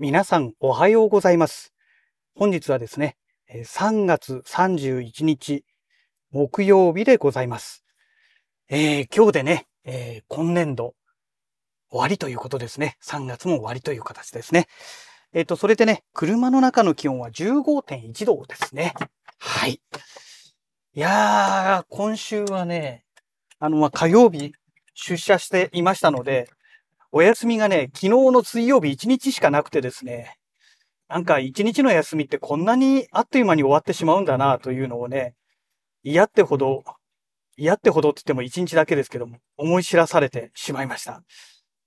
皆さんおはようございます。本日はですね、3月31日木曜日でございます。えー今日でね、えー今年度終わりということですね。3月も終わりという形ですね。えっ、と、それでね、車の中の気温は15.1度ですね。はい。いやー、今週はね、あの、ま、火曜日出社していましたので、お休みがね、昨日の水曜日1日しかなくてですね、なんか1日の休みってこんなにあっという間に終わってしまうんだなというのをね、嫌ってほど、嫌ってほどって言っても1日だけですけども、思い知らされてしまいました。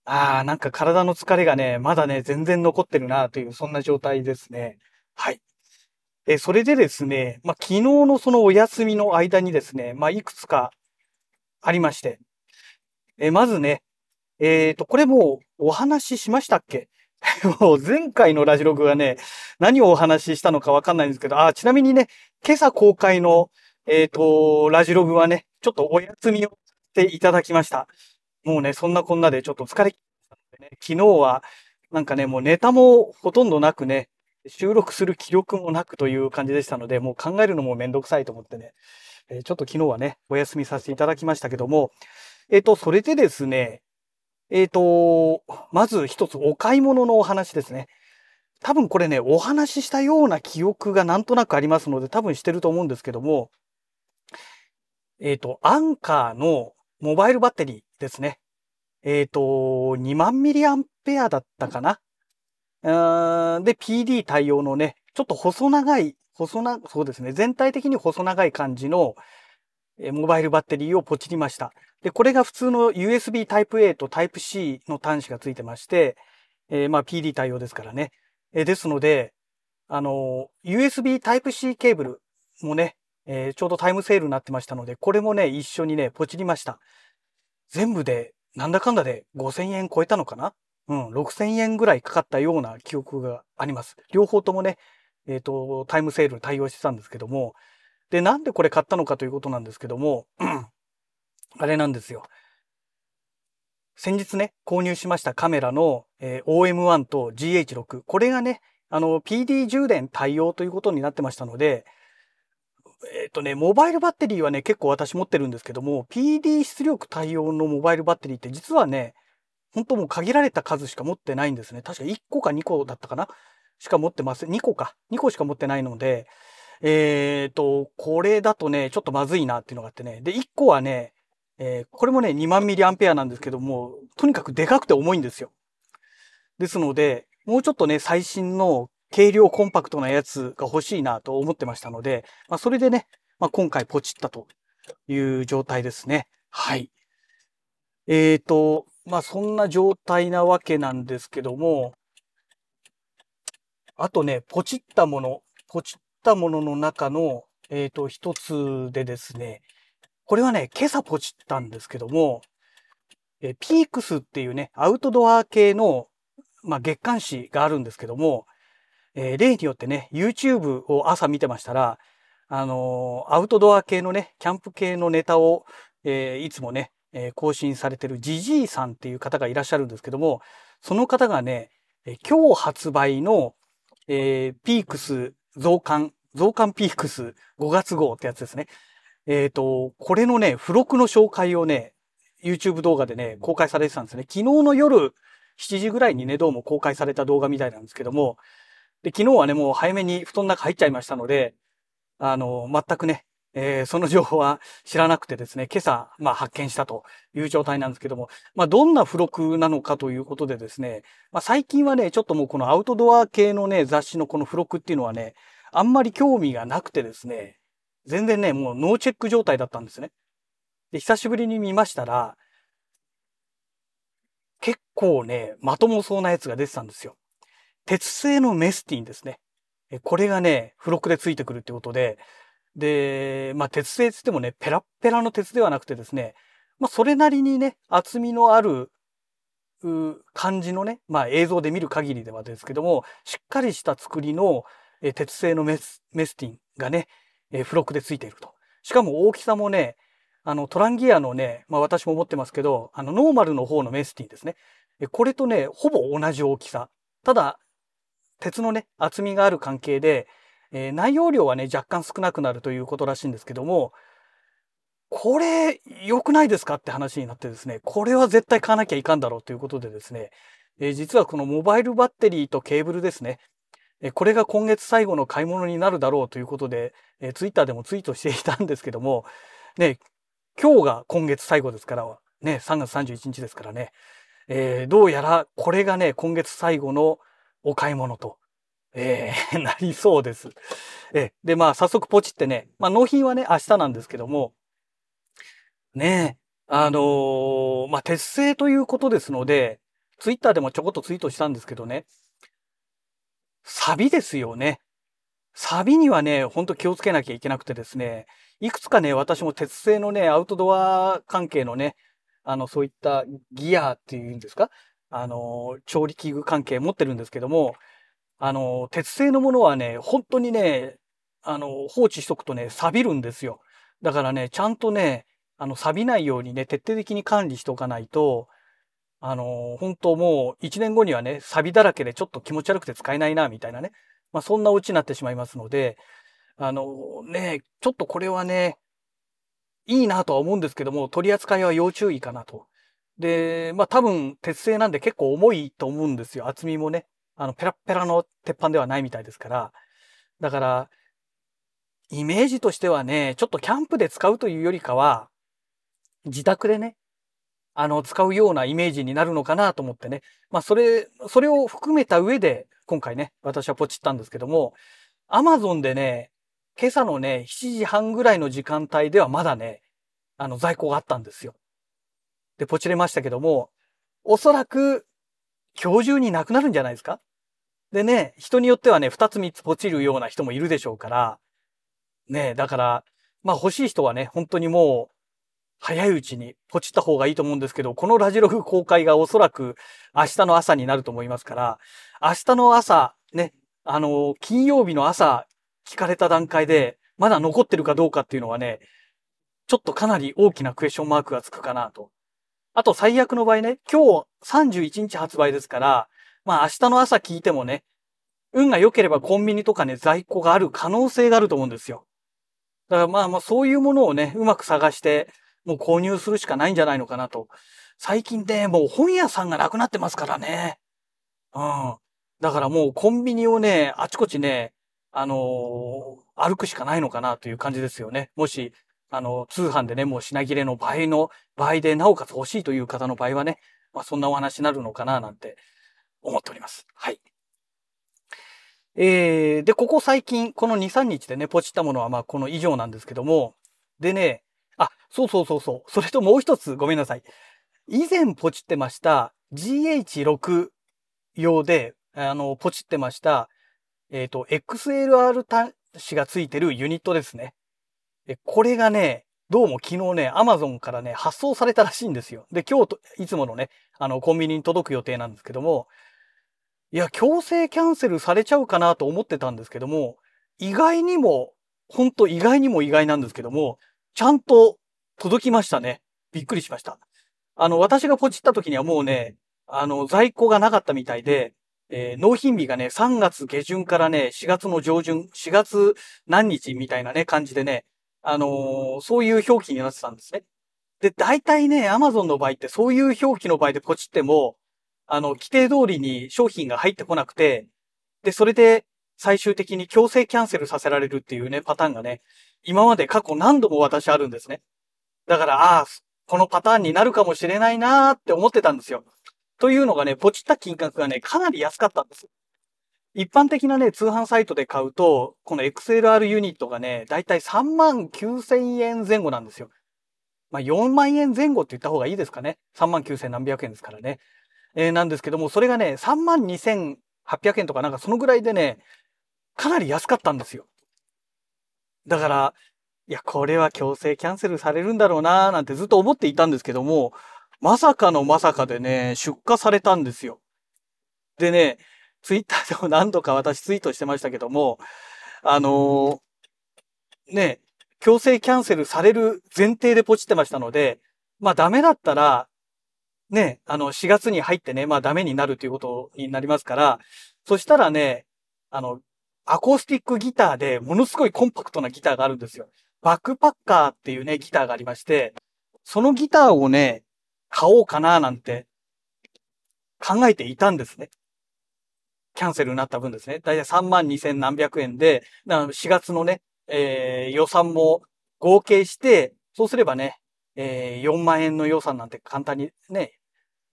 ああ、なんか体の疲れがね、まだね、全然残ってるなという、そんな状態ですね。はい。え、それでですね、まあ、昨日のそのお休みの間にですね、まあ、いくつかありまして、え、まずね、えっ、と、これもうお話ししましたっけ？もう前回のラジログがね、何をお話ししたのかわかんないんですけど、あ、ちなみにね、今朝公開の、えっ、と、ラジログはね、ちょっとお休みをしていただきました。もうね、そんなこんなでちょっと疲れ切ったのでね、昨日はなんかね、もうネタもほとんどなくね、収録する気力もなくという感じでしたので、もう考えるのもめんどくさいと思ってね、えーちょっと昨日はね、お休みさせていただきましたけども、えっ、と、それでですね、えっ、と、まず一つお買い物のお話ですね。多分これね、お話ししたような記憶がなんとなくありますので、多分してると思うんですけども、えっ、と、アンカーのモバイルバッテリーですね。えっ、と、2万ミリアンペアだったかなで、PD 対応のね、ちょっと細長い、細な、そうですね、全体的に細長い感じの、モバイルバッテリーをポチりました。で、これが普通の USB Type-A と Type-C の端子がついてまして、えーまあ PD 対応ですからね。えーですので、あのー USB Type-C ケーブルもね、えーちょうどタイムセールになってましたので、これもね、一緒にね、ポチりました。全部で、なんだかんだで5000円超えたのかな？うん、6000円ぐらいかかったような記憶があります。両方ともね、えっ、と、タイムセール対応してたんですけども、で、なんでこれ買ったのかということなんですけども、あれなんですよ。先日ね、購入しましたカメラの、えー OM1 と GH6。これがね、あの、PD 充電対応ということになってましたので、えっ、とね、モバイルバッテリーはね、結構私持ってるんですけども、PD 出力対応のモバイルバッテリーって実はね、本当もう限られた数しか持ってないんですね。確か1個か2個だったかな？しか持ってません。2個か。2個しか持ってないので、えっ、と、これだとね、ちょっとまずいなっていうのがあってね。で、1個はね、えーこれもね、2万ミリアンペアなんですけども、とにかくでかくて重いんですよ。ですので、もうちょっとね、最新の軽量コンパクトなやつが欲しいなと思ってましたので、まあ、それでね、まあ、今回ポチったという状態ですね。はい。えーと、まあ、そんな状態なわけなんですけども、あとね、ポチったもの、ポチったものの中の、えーと、一つでですね、これはね、今朝ポチったんですけども、えピークスっていうね、アウトドア系の、まあ、月刊誌があるんですけども、えー例によってね、YouTube を朝見てましたら、あのーアウトドア系のね、キャンプ系のネタを、えーいつもね、え更新されてるジジイさんっていう方がいらっしゃるんですけども、その方がね、今日発売の、えーピークス増刊、増刊ピークス5月号ってやつですね。えっ、と、これのね、付録の紹介をね、YouTube 動画でね、公開されてたんですね。昨日の夜7時ぐらいにね、どうも公開された動画みたいなんですけども、で、昨日はね、もう早めに布団の中入っちゃいましたので、あの、全くね、えーその情報は知らなくてですね、今朝、まあ発見したという状態なんですけども、まあどんな付録なのかということでですね、まあ最近はね、ちょっともうこのアウトドア系のね、雑誌のこの付録っていうのはね、あんまり興味がなくてですね、全然ね、もうノーチェック状態だったんですね。で、久しぶりに見ましたら、結構ね、まともそうなやつが出てたんですよ。鉄製のメスティンですね。これがね、付録でついてくるってことで、で、まあ、鉄製って言ってもね、ペラッペラの鉄ではなくてですね、まあ、それなりにね、厚みのある、う感じのね、まあ、映像で見る限りではですけども、しっかりした作りの、え鉄製のメスメスティンがね、え付録でついていると。しかも大きさもね、あの、トランギアのね、まあ私も持ってますけど、あの、ノーマルの方のメスティンですね。えこれとね、ほぼ同じ大きさ。ただ、鉄のね、厚みがある関係で、えー、内容量はね、若干少なくなるということらしいんですけども、これ、良くないですかって話になってですね、これは絶対買わなきゃいかんだろうということでですね、えー、実はこのモバイルバッテリーとケーブルですね、えー、これが今月最後の買い物になるだろうということで、えー、ツイッターでもツイートしていたんですけども、ね、今日が今月最後ですから、ね、3月31日ですからね、えー、どうやらこれがね、今月最後のお買い物と、えー、なりそうです。えで、まあ、早速ポチってね、まあ、納品はね、明日なんですけども、ねあのー、まあ、鉄製ということですので、ツイッターでもちょこっとツイートしたんですけどね、サビですよね。サビにはね、ほんと気をつけなきゃいけなくてですね、いくつかね、私も鉄製のね、アウトドア関係のね、あの、そういったギアっていうんですかあの、調理器具関係持ってるんですけども、あの、鉄製のものはね、本当にね、あの、放置しとくとね、錆びるんですよ。だからね、ちゃんとね、あの、錆びないようにね、徹底的に管理しておかないと、あの、本当もう1年後にはね、錆びだらけでちょっと気持ち悪くて使えないな、みたいなね。まあ、そんなオチになってしまいますので、あの、ね、ちょっとこれはね、いいなとは思うんですけども、取り扱いは要注意かなと。で、まあ多分鉄製なんで結構重いと思うんですよ。厚みもね。あの、ペラペラの鉄板ではないみたいですから。だから、イメージとしてはね、ちょっとキャンプで使うというよりかは、自宅でね、あの、使うようなイメージになるのかなと思ってね。まあ、それ、それを含めた上で、今回ね、私はポチったんですけども、アマゾンでね、今朝のね、7時半ぐらいの時間帯ではまだね、あの、在庫があったんですよ。で、ポチれましたけども、おそらく、今日中になくなるんじゃないですか？でね、人によってはね、2つ3つポチるような人もいるでしょうから、ね、だから、まあ欲しい人はね、本当にもう、早いうちにポチった方がいいと思うんですけど、このラジログ公開がおそらく明日の朝になると思いますから、明日の朝、ね、あの、金曜日の朝聞かれた段階で、まだ残ってるかどうかっていうのはね、ちょっとかなり大きなクエスチョンマークがつくかなと。あと最悪の場合ね、今日31日発売ですから、まあ明日の朝聞いてもね、運が良ければコンビニとかね、在庫がある可能性があると思うんですよ。だからまあまあそういうものをね、うまく探して、もう購入するしかないんじゃないのかなと。最近ね、もう本屋さんがなくなってますからね。うん。だからもうコンビニをね、あちこちね、あのー、歩くしかないのかなという感じですよね。もし、あの、通販でね、もう品切れの場合の、場合でなおかつ欲しいという方の場合はね、まあそんなお話になるのかななんて思っております。はい。えー、で、ここ最近、この2、3日でね、ポチったものはまあこの以上なんですけども、でね、あ、そうそうそうそう。それともう一つごめんなさい。以前ポチってました GH6 用で、あの、ポチってました、えっ、ー、と、XLR 端子がついてるユニットですね。これがね、どうも昨日ね、Amazon からね、発送されたらしいんですよ。で、今日と、いつものね、あの、コンビニに届く予定なんですけども、いや、強制キャンセルされちゃうかなと思ってたんですけども、意外にも、ほんと意外にも意外なんですけども、ちゃんと届きましたね。びっくりしました。あの、私がポチった時にはもうね、あの、在庫がなかったみたいで、えー、納品日がね、3月下旬からね、4月の上旬、4月何日みたいなね、感じでね、あのー、そういう表記になってたんですね。で、大体ね、アマゾンの場合ってそういう表記の場合でポチっても、あの、規定通りに商品が入ってこなくて、で、それで最終的に強制キャンセルさせられるっていうね、パターンがね、今まで過去何度も私あるんですね。だから、ああ、このパターンになるかもしれないなーって思ってたんですよ。というのがね、ポチった金額がね、かなり安かったんです。一般的なね、通販サイトで買うと、この XLR ユニットがね、だいたい3万9000円前後なんですよ。まあ、4万円前後って言った方がいいですかね。3万9000何百円ですからね。えー、なんですけども、それがね、32,800円とかなんかそのぐらいでね、かなり安かったんですよ。だから、いや、これは強制キャンセルされるんだろうなーなんてずっと思っていたんですけども、まさかのまさかでね、出荷されたんですよ。でね、ツイッターでも何度か私ツイートしてましたけども、あのー、ね、強制キャンセルされる前提でポチってましたので、まあダメだったら、ね、あの4月に入ってね、まあダメになるということになりますから、そしたらね、あの、アコースティックギターでものすごいコンパクトなギターがあるんですよ。バックパッカーっていうね、ギターがありまして、そのギターをね、買おうかななんて考えていたんですね。キャンセルになった分ですね。だいたい3万2千何百円で、4月のね、えー、予算も合計して、そうすればね、えー、4万円の予算なんて簡単にね、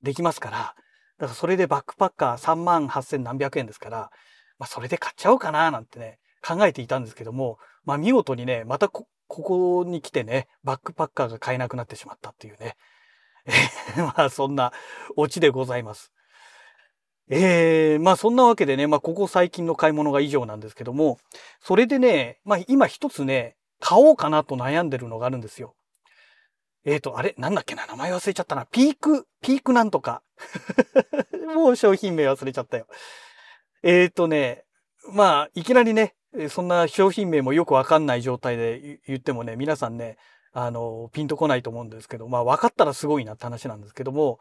できますから、だからそれでバックパッカー3万8千何百円ですから、まあそれで買っちゃおうかななんてね、考えていたんですけども、まあ見事にね、またこ、ここに来てね、バックパッカーが買えなくなってしまったっていうね。まあそんなオチでございます。ええー、まあそんなわけでね、まあここ最近の買い物が以上なんですけども、それでね、まあ今一つね、買おうかなと悩んでるのがあるんですよ。えっ、ー、と、あれ？なんだっけな？名前忘れちゃったな。ピーク、ピークなんとか。もう商品名忘れちゃったよ。えっ、ー、とね、まあ、いきなりね、そんな商品名もよくわかんない状態で言ってもね、皆さんね、あの、ピンとこないと思うんですけど、まあ分かったらすごいなって話なんですけども、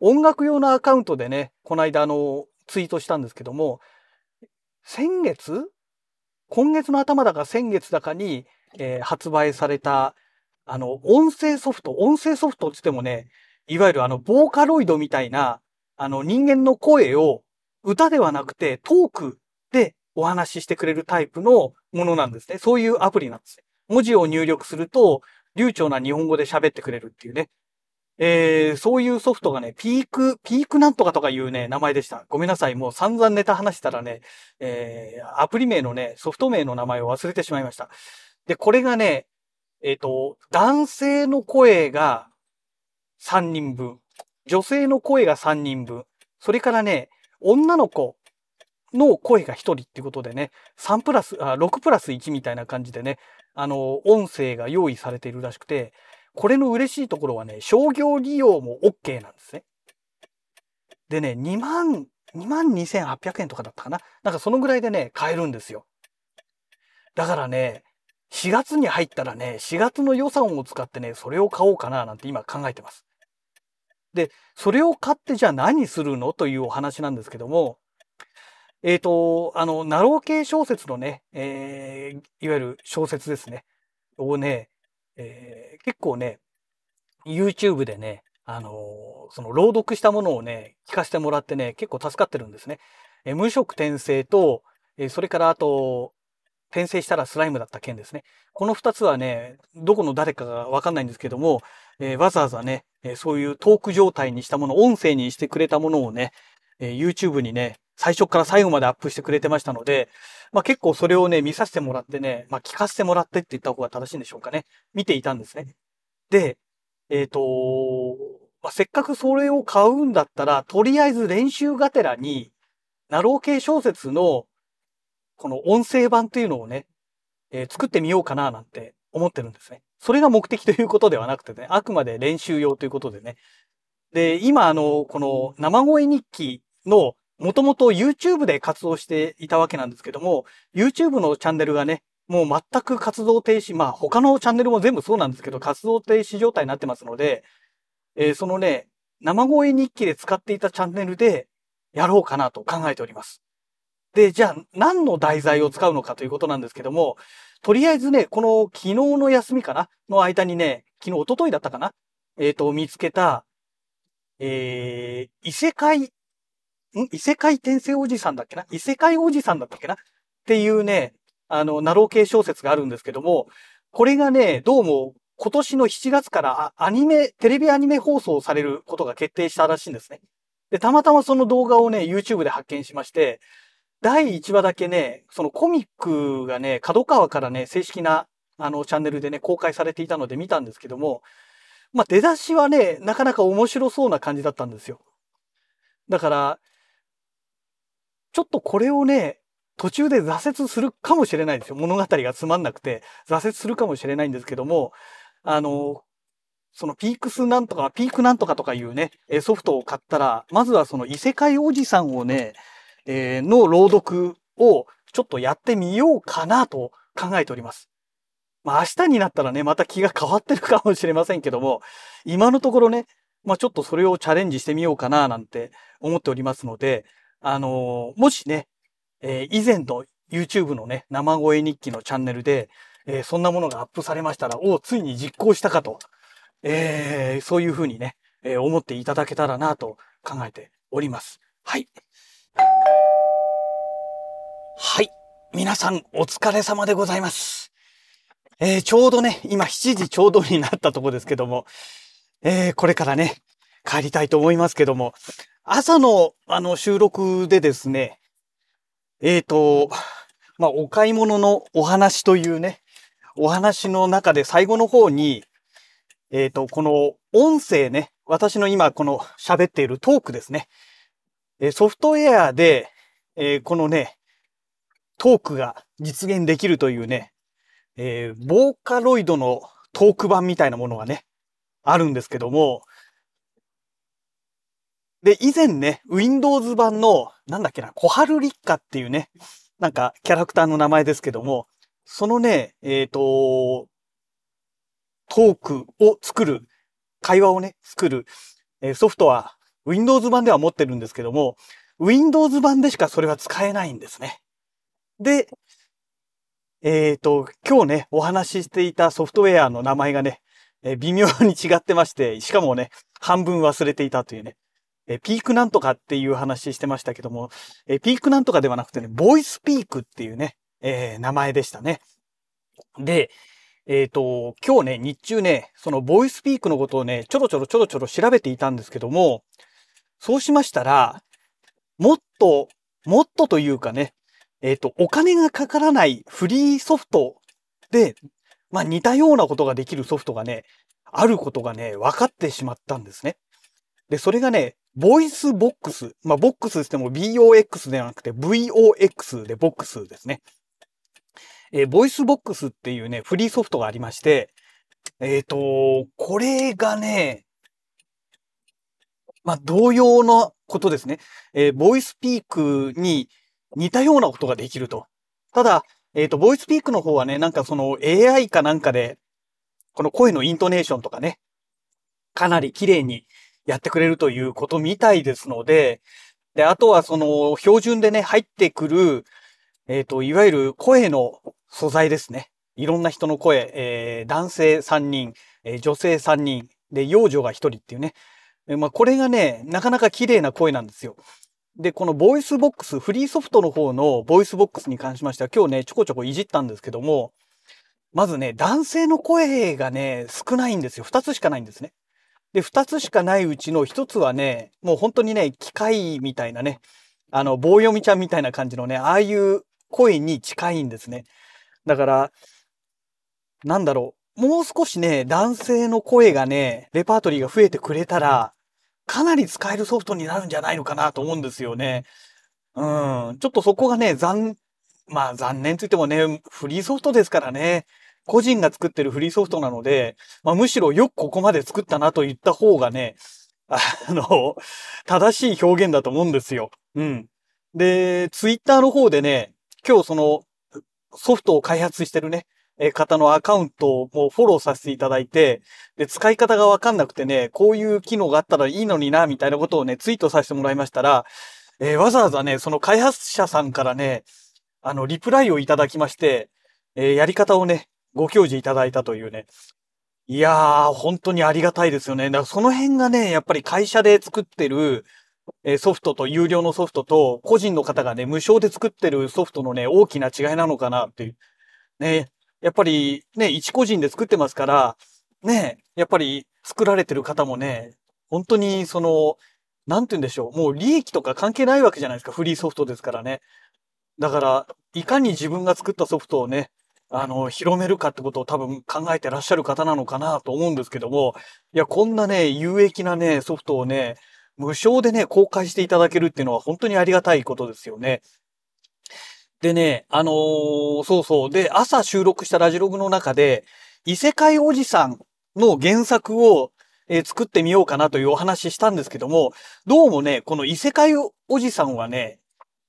音楽用のアカウントでね、この間あの、ツイートしたんですけども、先月？今月の頭だか先月だかに、えー、発売された、あの、音声ソフト、音声ソフトって言ってもね、いわゆるあの、ボーカロイドみたいな、あの、人間の声を歌ではなくてトークでお話ししてくれるタイプのものなんですね。そういうアプリなんです文字を入力すると、流暢な日本語で喋ってくれるっていうね。えー、そういうソフトがね、ピーク、ピークなんとかとかいうね、名前でした。ごめんなさい。もう散々ネタ話したらね、えー、アプリ名のね、ソフト名の名前を忘れてしまいました。で、これがね、えっ、ー、と、男性の声が3人分、女性の声が3人分、それからね、女の子の声が1人ってことでね、3プラス、あ、6プラス1みたいな感じでね、あの、音声が用意されているらしくて、これの嬉しいところはね、商業利用も OK なんですね。でね、2万、2万2800円とかだったかななんかそのぐらいでね、買えるんですよ。だからね、4月に入ったらね、4月の予算を使ってね、それを買おうかななんて今考えてます。で、それを買ってじゃあ何するのというお話なんですけども、えっ、ー、と、あの、ナロー系小説のね、えー、いわゆる小説ですね、をね、えー、結構ね、YouTube でね、あの、その朗読したものをね、聞かせてもらってね、結構助かってるんですね。え、無色転生と、えー、それからあと、転生したらスライムだった件ですね。この二つはね、どこの誰かがわかんないんですけども、えー、わざわざね、えー、そういうトーク状態にしたもの、音声にしてくれたものをね、えー、YouTube にね、最初から最後までアップしてくれてましたので、まあ結構それをね、見させてもらってね、まあ聞かせてもらってって言った方が正しいんでしょうかね。見ていたんですね。で、えっ、ー、と、まあ、せっかくそれを買うんだったら、とりあえず練習がてらに、ナロー系小説の、この音声版っていうのをね、えー、作ってみようかななんて思ってるんですね。それが目的ということではなくてね、あくまで練習用ということでね。で、今あの、この生声日記のもともと YouTube で活動していたわけなんですけども、YouTube のチャンネルがね、もう全く活動停止、まあ他のチャンネルも全部そうなんですけど、活動停止状態になってますので、えー、そのね、生声日記で使っていたチャンネルでやろうかなと考えております。で、じゃあ何の題材を使うのかということなんですけども、とりあえずね、この昨日の休みかな？の間にね、昨日、一昨日だったかな？えっ、ー、と、見つけた、えー、異世界ん？異世界転生おじさんだっけな？異世界おじさんだったっけな？っていうね、あの、ナロー系小説があるんですけども、これがね、どうも今年の7月からアニメ、テレビアニメ放送されることが決定したらしいんですね。で、たまたまその動画をね、YouTube で発見しまして、第1話だけね、そのコミックがね、角川からね、正式な、あの、チャンネルでね、公開されていたので見たんですけども、まあ、出だしはね、なかなか面白そうな感じだったんですよ。だから、ちょっとこれをね、途中で挫折するかもしれないですよ。物語がつまんなくて、挫折するかもしれないんですけども、あの、そのピークスなんとか、ピークなんとかとかいうね、ソフトを買ったら、まずはその異世界おじさんをね、えー、の朗読をちょっとやってみようかなと考えております。まあ明日になったらね、また気が変わってるかもしれませんけども、今のところね、まあちょっとそれをチャレンジしてみようかななんて思っておりますので、あのー、もしね、えー、以前の YouTube のね、生声日記のチャンネルで、えー、そんなものがアップされましたら、おついに実行したかと、えー、そういうふうにね、えー、思っていただけたらなと考えております。はい。はい。皆さん、お疲れ様でございます。えー、ちょうどね、今7時ちょうどになったとこですけども、えー、これからね、帰りたいと思いますけども、朝のあの収録でですね、えっ、ー、と、まあ、お買い物のお話というね、お話の中で最後の方に、えっ、ー、と、この音声ね、私の今この喋っているトークですね。えソフトウェアで、え、このね、トークが実現できるというね、えー、ボーカロイドのトーク版みたいなものがね、あるんですけども、で、以前ね、Windows 版の、なんだっけな、小春立花っていうね、なんかキャラクターの名前ですけども、そのね、えっ、ー、と、トークを作る、会話をね、作る、えー、ソフトは Windows 版では持ってるんですけども、Windows 版でしかそれは使えないんですね。で、えっ、ー、と、今日ね、お話ししていたソフトウェアの名前がね、えー、微妙に違ってまして、しかもね、半分忘れていたというね、えピークなんとかっていう話してましたけども、えピークなんとかではなくてね、ボイスピークっていうね、えー、名前でしたね。で、えっ、と、今日ね、日中ね、そのボイスピークのことをね、ちょろちょろちょろちょろ調べていたんですけども、そうしましたら、もっと、もっとというかね、えっ、ー、と、お金がかからないフリーソフトで、まあ似たようなことができるソフトがね、あることがね、分かってしまったんですね。で、それがね、 VOICEVOX。まあ、ボックスしても BOX ではなくて VOX でボックスですね。えー、 VOICEVOX っていうね、フリーソフトがありまして、えっ、ー、と、これがね、まあ、同様のことですね。えー、ボイスピークに似たようなことができると。ただ、えっ、ー、と、ボイスピークの方はね、なんかその AI かなんかで、この声のイントネーションとかね、かなり綺麗にやってくれるということみたいですので、で、あとはその標準でね、入ってくる、えっ、ー、と、いわゆる声の素材ですね。いろんな人の声、えー、男性3人、えー、女性3人、で、幼女が1人っていうね。まあ、これがね、なかなか綺麗な声なんですよ。で、この VOICEVOX、フリーソフトの方のボイスボックスに関しましては、今日ね、ちょこちょこいじったんですけども、まずね、男性の声がね、少ないんですよ。2つしかないんですね。で、二つしかないうちの一つはね、もう本当にね、機械みたいなね、あの、棒読みちゃんみたいな感じのね、ああいう声に近いんですね。だから、なんだろう。もう少しね、男性の声がね、レパートリーが増えてくれたら、かなり使えるソフトになるんじゃないのかなと思うんですよね。うん。ちょっとそこがね、残、まあ残念と言ってもね、フリーソフトですからね。個人が作ってるフリーソフトなので、まあ、むしろよくここまで作ったなと言った方がね、あの、正しい表現だと思うんですよ。うん。で、ツイッターの方でね、今日そのソフトを開発してるね、方のアカウントをもうフォローさせていただいて、で、使い方がわかんなくてね、こういう機能があったらいいのにな、みたいなことをね、ツイートさせてもらいましたら、えー、わざわざね、その開発者さんからね、あの、リプライをいただきまして、えー、やり方をね、ご教示いただいたというね。いやー、本当にありがたいですよね。だからその辺がね、やっぱり会社で作ってる、えソフトと有料のソフトと個人の方がね、無償で作ってるソフトのね、大きな違いなのかなっていう。ね。やっぱりね、一個人で作ってますから、ね、やっぱり作られてる方もね、本当にその、なんて言うんでしょう。もう利益とか関係ないわけじゃないですか。フリーソフトですからね。だから、いかに自分が作ったソフトをね、あの、広めるかってことを多分考えてらっしゃる方なのかなと思うんですけども、いや、こんなね、有益なね、ソフトをね、無償でね、公開していただけるっていうのは本当にありがたいことですよね。でね、あのー、そうそう。で、朝収録したラジログの中で、異世界おじさんの原作を、えー、作ってみようかなというお話ししたんですけども、どうもね、この異世界おじさんはね、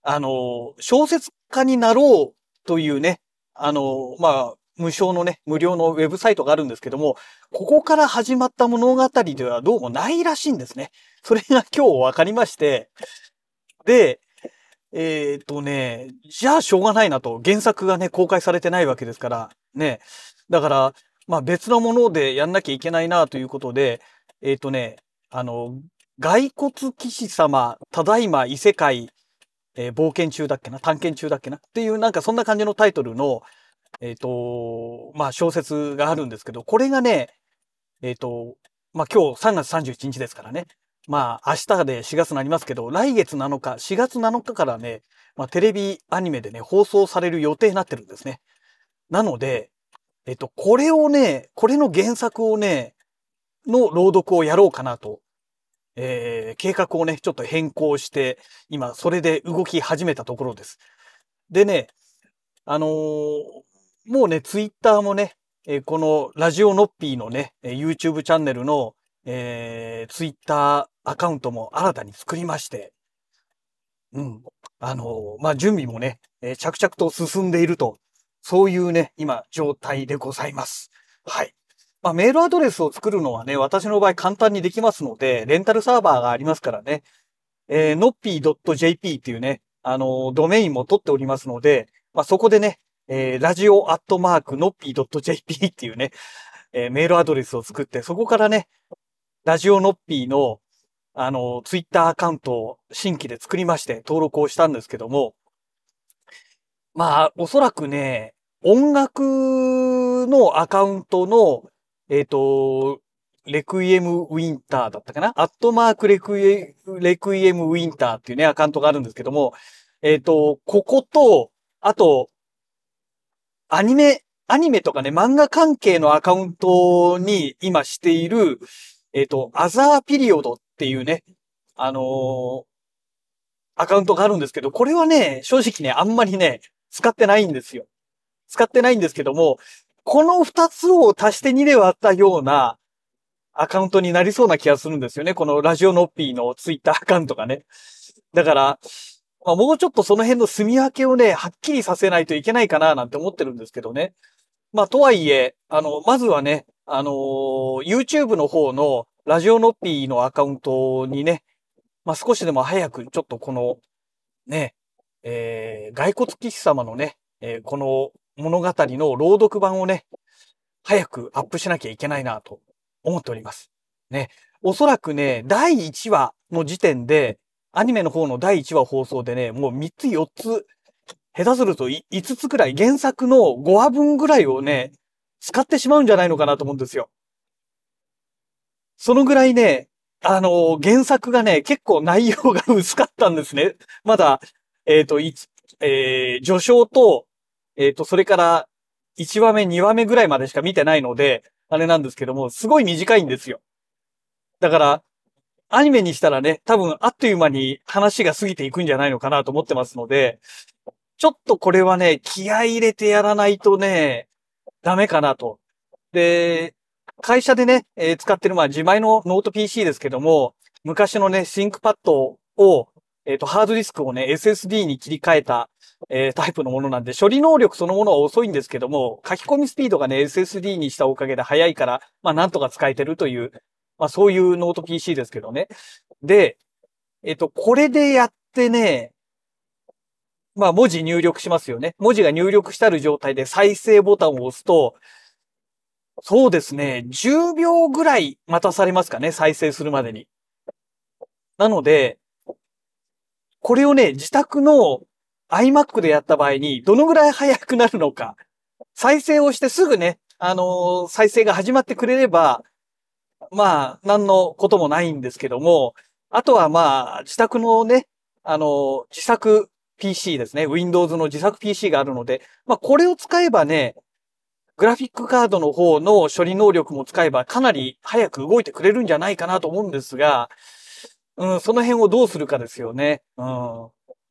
あのー、小説家になろうというね、あの、まあ、無償のね、無料のウェブサイトがあるんですけども、ここから始まった物語ではどうもないらしいんですね。それが今日分かりまして、で、えっ、とね、じゃあしょうがないなと。原作がね、公開されてないわけですから、ね。だから、まあ別のものでやんなきゃいけないなということで、えっ、とね、あの、骸骨騎士様、ただいま異世界、えー、冒険中だっけな？探検中だっけな？っていうなんかそんな感じのタイトルの、えっ、と、まあ小説があるんですけど、これがね、えっ、と、まあ今日3月31日ですからね。まあ、明日で4月になりますけど、来月7日、4月7日からね、まあ、テレビアニメでね、放送される予定になってるんですね。なので、えっと、これをね、これの原作をね、の朗読をやろうかなと、えー、計画をね、ちょっと変更して、今、それで動き始めたところです。でね、あのー、もうね、ツイッターもね、えー、このラジオノッピーのね、YouTube チャンネルの、えー、ツイッターアカウントも新たに作りまして、うん。あの、まあ、準備もね、えー、着々と進んでいると、そういうね、今、状態でございます。はい。まあ、メールアドレスを作るのはね、私の場合簡単にできますので、レンタルサーバーがありますからね、えー、n o p p j p っていうね、あの、ドメインも取っておりますので、まあ、そこでね、えー、ラジオアットマーク n o p p j p っていうね、えー、メールアドレスを作って、そこからね、ラジオノッピーのあの、ツイッターアカウントを新規で作りまして登録をしたんですけども、まあ、おそらくね、音楽のアカウントの、えっ、ー、と、レクイエムウィンターだったかな？アットマークレクイエレクイエムウィンターっていうね、アカウントがあるんですけども、えっ、ー、と、ここと、あと、アニメ、アニメとかね、漫画関係のアカウントに今している、えっ、ー、と、アザーピリオドっていうね、あのー、アカウントがあるんですけど、これはね、正直ね、あんまりね、使ってないんですよ。使ってないんですけども、この二つを足して2で割ったようなアカウントになりそうな気がするんですよね。このラジオノッピーのツイッターアカウントがね。だから、まあ、もうちょっとその辺の住み分けをね、はっきりさせないといけないかななんて思ってるんですけどね。まあ、とはいえ、あの、まずはね、あのー、YouTube の方のラジオノッピーのアカウントにね、まあ、少しでも早くちょっとこの、ね、えー、骸骨騎士様のね、えー、この物語の朗読版をね、早くアップしなきゃいけないなと思っております。ね。おそらくね、第1話の時点で、アニメの方の第1話放送でね、もう3つ4つ、下手すると5つくらい、原作の5話分ぐらいをね、使ってしまうんじゃないのかなと思うんですよ。そのぐらいね、あの、原作がね、結構内容が薄かったんですね。まだ、えっ、ー、と、いえー、序章と、えっ、ー、と、それから、1話目、2話目ぐらいまでしか見てないので、あれなんですけども、すごい短いんですよ。だから、アニメにしたらね、多分あっという間に話が過ぎていくんじゃないのかなと思ってますので、ちょっとこれはね、気合入れてやらないとね、ダメかなと。で、会社でね、えー、使ってる、まあ、自前のノート PC ですけども、昔のね、 ThinkPad を、えっ、ー、と、ハードディスクをね、SSD に切り替えた、えー、タイプのものなんで、処理能力そのものは遅いんですけども、書き込みスピードがね、SSD にしたおかげで速いから、まあ、なんとか使えてるという、まあ、そういうノート PC ですけどね。で、えっ、と、これでやってね、まあ、文字入力しますよね。文字が入力してある状態で再生ボタンを押すと、そうですね。10秒ぐらい待たされますかね。再生するまでに。なので、これをね、自宅の iMac でやった場合に、どのぐらい早くなるのか。再生をしてすぐね、あのー、再生が始まってくれれば、まあ、何のこともないんですけども、あとはまあ、自宅のね、あのー、自作 PC ですね。Windows の自作 PC があるので、まあ、これを使えばね、グラフィックカードの方の処理能力も使えばかなり早く動いてくれるんじゃないかなと思うんですが、うん、その辺をどうするかですよね。うん。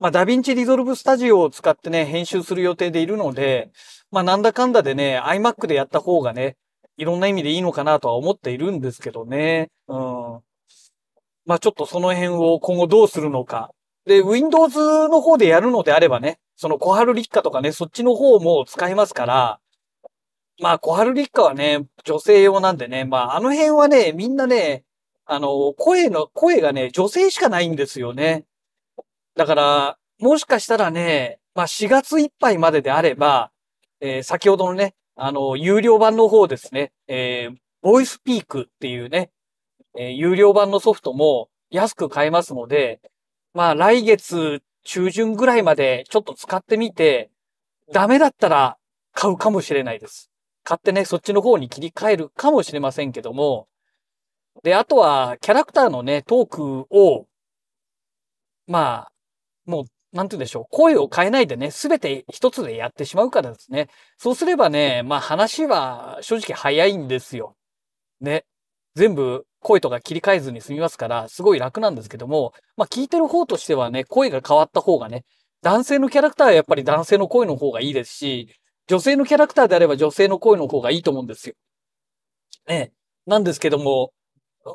まあ、 DaVinci Resolve Studio を使ってね、編集する予定でいるので、まあ、なんだかんだでね、iMac でやった方がね、いろんな意味でいいのかなとは思っているんですけどね。うん。まあ、ちょっとその辺を今後どうするのか。で、Windows の方でやるのであればね、その小春立花とかね、そっちの方も使えますから、まあ、小春立花はね、女性用なんでね、まあ、あの辺はね、みんなね、あの、声の、声がね、女性しかないんですよね。だから、もしかしたらね、まあ4月いっぱいまでであれば、えー、先ほどのね、あの、有料版の方ですね、えー、ボイスピークっていうね、えー、有料版のソフトも安く買えますので、まあ来月中旬ぐらいまでちょっと使ってみて、ダメだったら買うかもしれないです。買ってね、そっちの方に切り替えるかもしれませんけども、で、あとは、キャラクターのね、トークを、まあ、もう、なんて言うんでしょう。声を変えないでね、すべて一つでやってしまうからですね。そうすればね、まあ話は正直早いんですよ。ね。全部声とか切り替えずに済みますから、すごい楽なんですけども、まあ聞いてる方としてはね、声が変わった方がね、男性のキャラクターはやっぱり男性の声の方がいいですし、女性のキャラクターであれば女性の声の方がいいと思うんですよ。ね。なんですけども、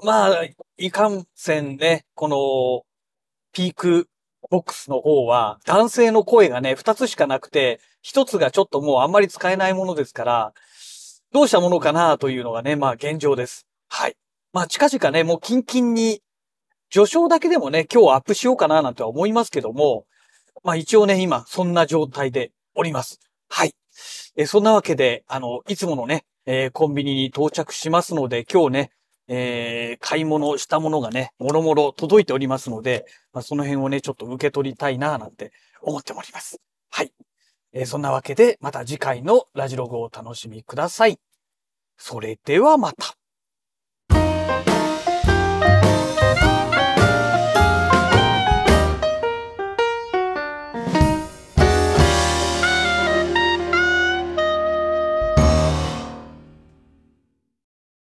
まあ、いかんせんね、この、ピークボックスの方は、男性の声がね、二つしかなくて、一つがちょっともうあんまり使えないものですから、どうしたものかなというのがね、まあ現状です。はい。まあ近々ね、もうキンキンに、序章だけでもね、今日アップしようかななんて思いますけども、まあ一応ね、今、そんな状態でおります。はい。えそんなわけで、あの、いつものね、えー、コンビニに到着しますので、今日ね、えー、買い物したものがね、もろもろ届いておりますので、まあ、その辺をね、ちょっと受け取りたいな、なんて思っております。はい。えー、そんなわけで、また次回のラジログをお楽しみください。それではまた。